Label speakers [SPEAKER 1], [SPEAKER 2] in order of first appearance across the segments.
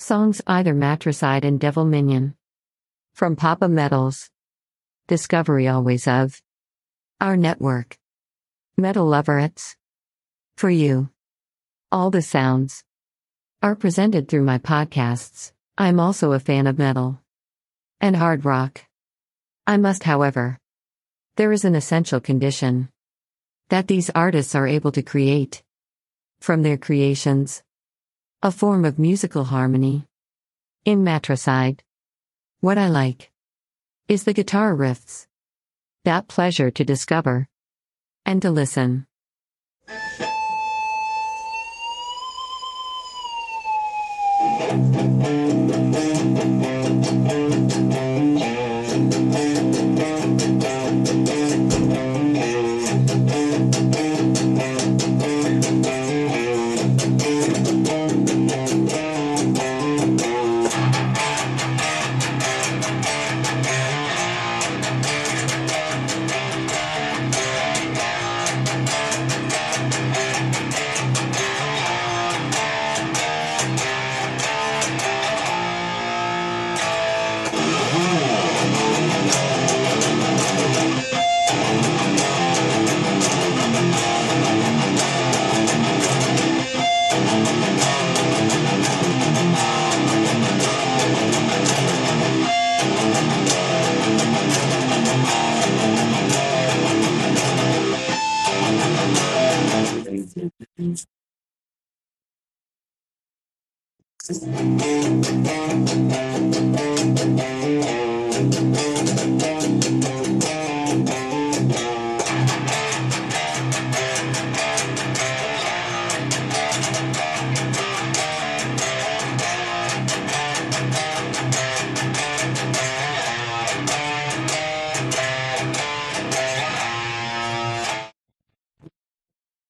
[SPEAKER 1] Songs either Matricide and Devil Minion. From Papametalz. Discovery always of. Our network. Metal Loverettes. For you. All the sounds are presented through my podcasts. I'm also a fan of metal and hard rock. I must, however, there is an essential condition that these artists are able to create from their creations a form of musical harmony. In Matricide, what I like is the guitar riffs. That pleasure to discover and to listen.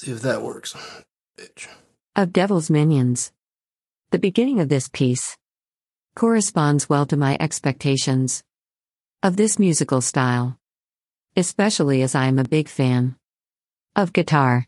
[SPEAKER 2] See if that works. Bitch.
[SPEAKER 1] of Devil's Minions. The beginning of this piece corresponds well to my expectations of this musical style, especially as I am a big fan of guitar.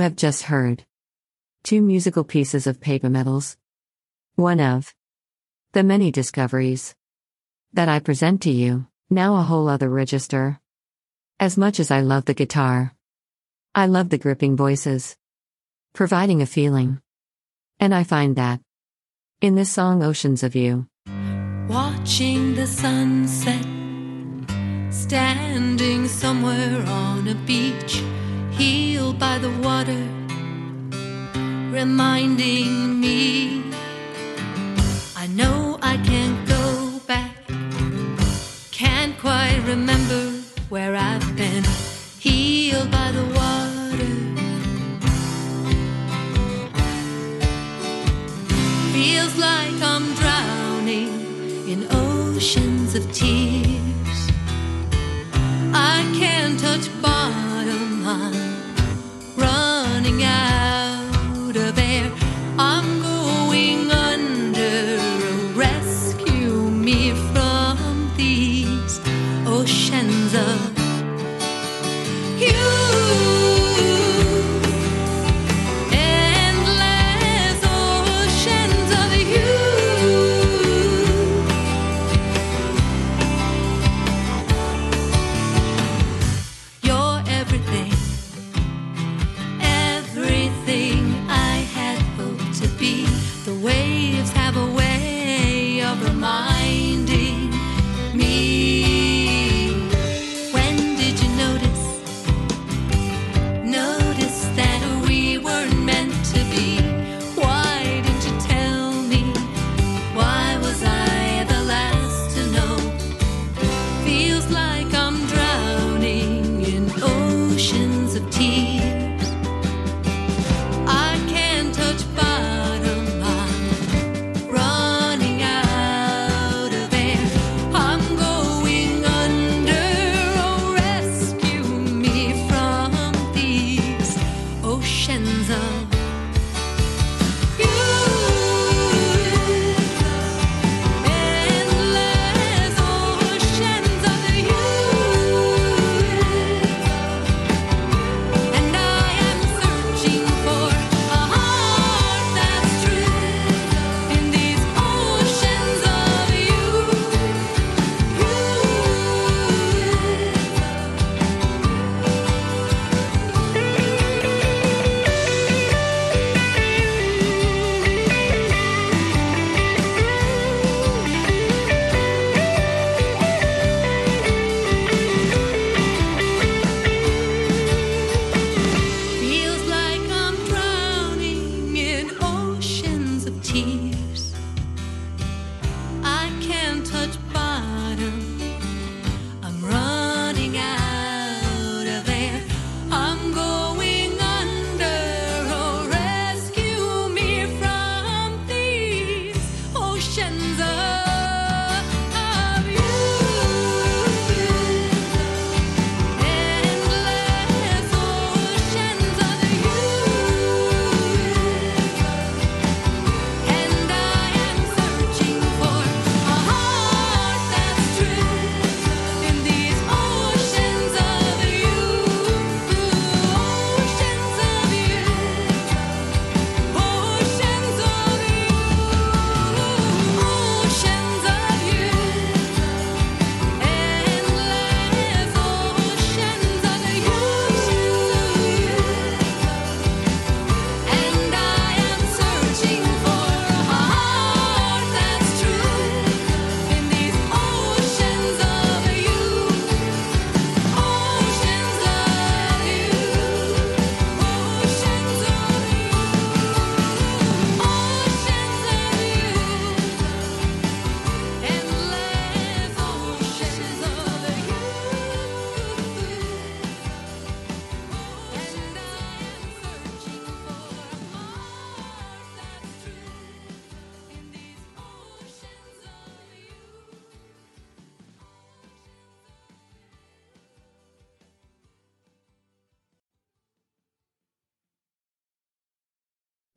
[SPEAKER 1] You have just heard two musical pieces of Papametalz. One of the many discoveries that I present to you, now a whole other register. As much as I love the guitar, I love the gripping voices, providing a feeling. And I find that in this song, Oceans of You.
[SPEAKER 3] Watching the sunset, standing somewhere on a beach, healed by the water, reminding me I know I can't go back, can't quite remember where I've been, healed by the water. Feels like I'm drowning in oceans of tears. I can't touch bottom,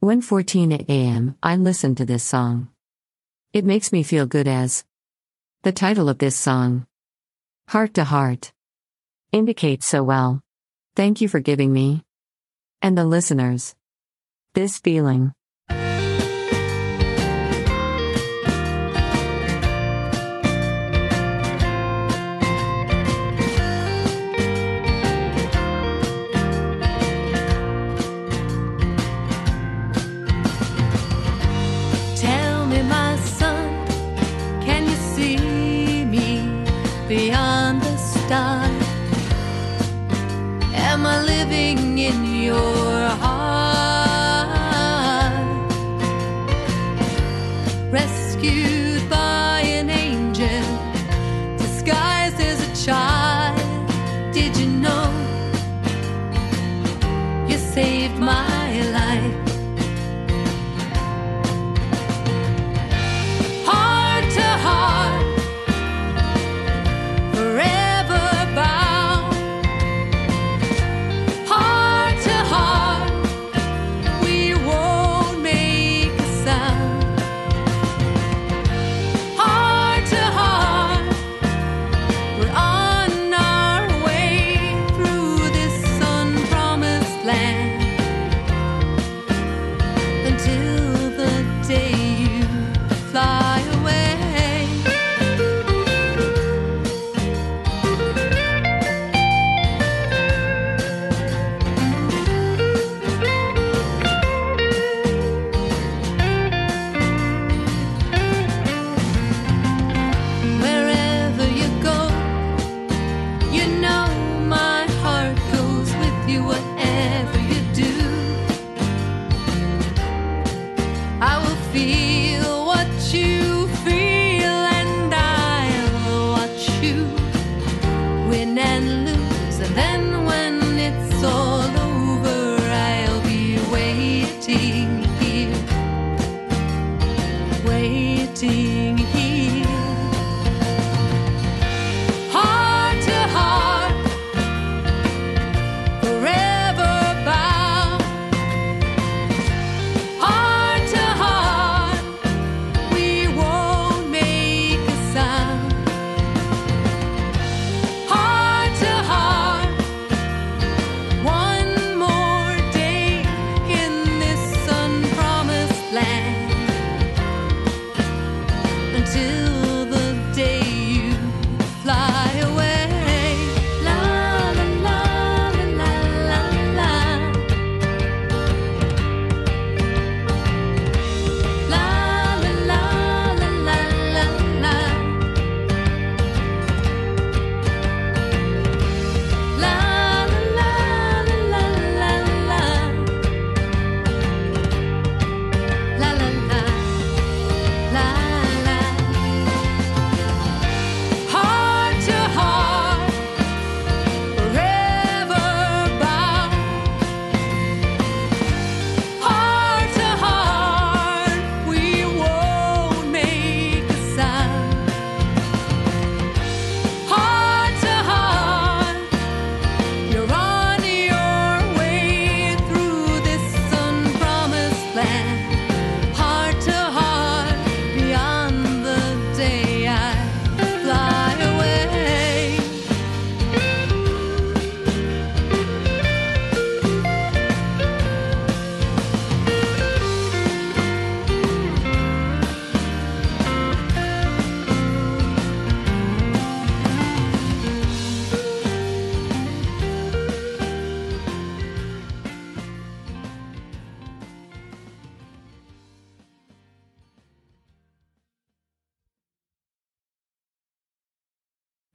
[SPEAKER 3] When 14 a.m., I
[SPEAKER 1] listen to this song. It makes me feel good as the title of this song, Heart to Heart, indicates so well. Thank you for giving me and the listeners this feeling.
[SPEAKER 3] in your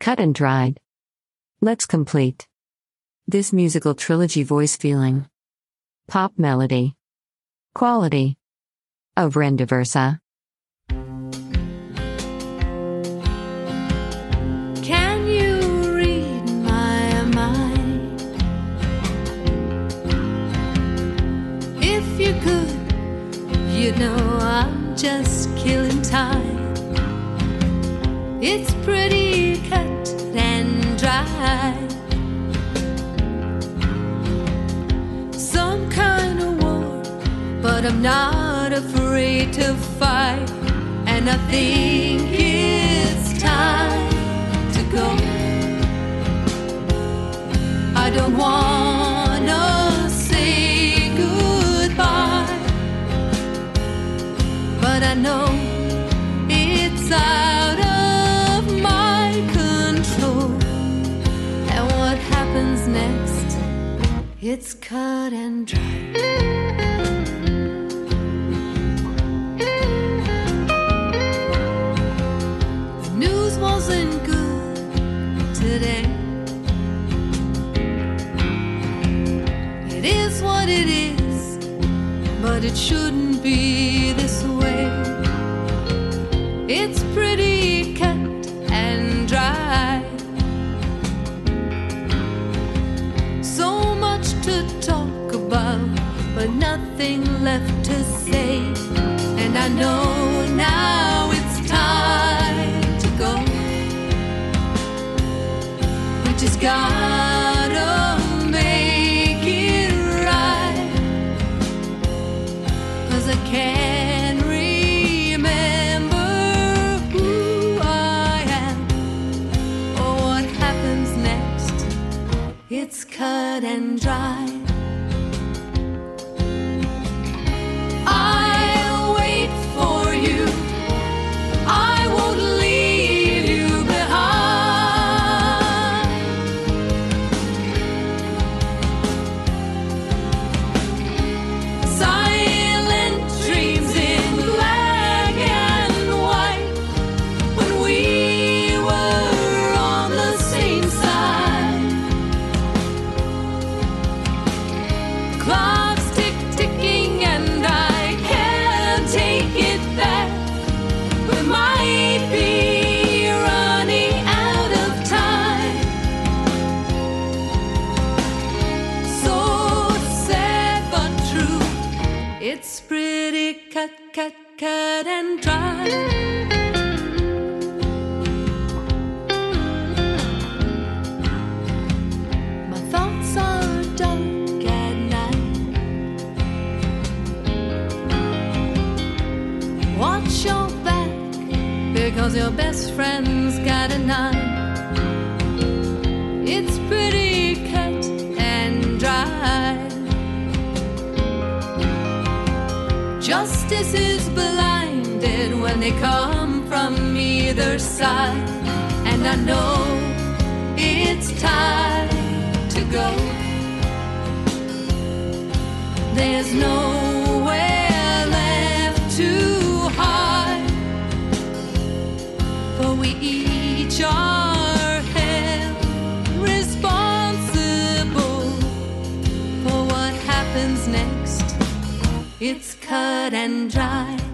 [SPEAKER 1] Cut and dried. Let's complete this musical trilogy voice feeling. Pop melody. Quality. Of Ren
[SPEAKER 3] Daversa. You know I'm just killing time. It's pretty. cut. Some kind of war, but I'm not afraid to fight. And I think it's time to go. I don't wanna say goodbye, but I know. It's cut and dry. The news wasn't good today. It is what it is, but it shouldn't be nothing left to say. And I know now it's time to go. We just gotta make it right. Cause I can't remember who I am or what happens next. It's cut and dry. Justice is blinded when they come from either side. And I know it's time to go. There's nowhere left to hide. For we each are held responsible for what happens next. It's cut and dry.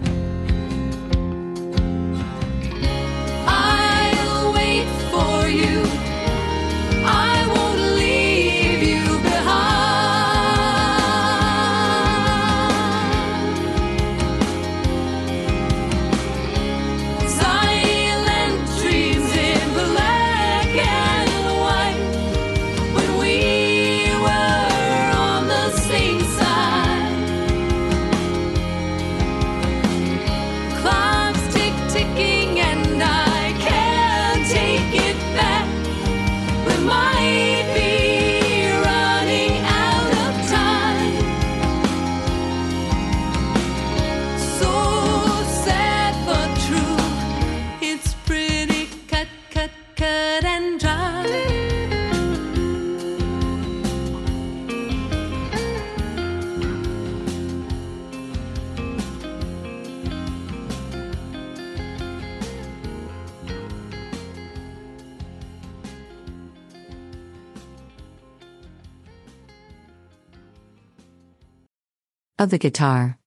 [SPEAKER 1] Of the guitar.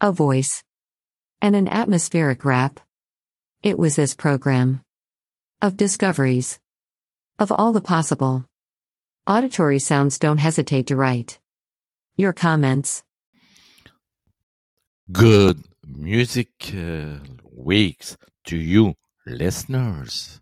[SPEAKER 1] A voice. And an atmospheric rap. It was this program. Of discoveries. Of all the possible. Auditory sounds don't hesitate to write. Your comments.
[SPEAKER 4] Good music uh, weeks to you, listeners.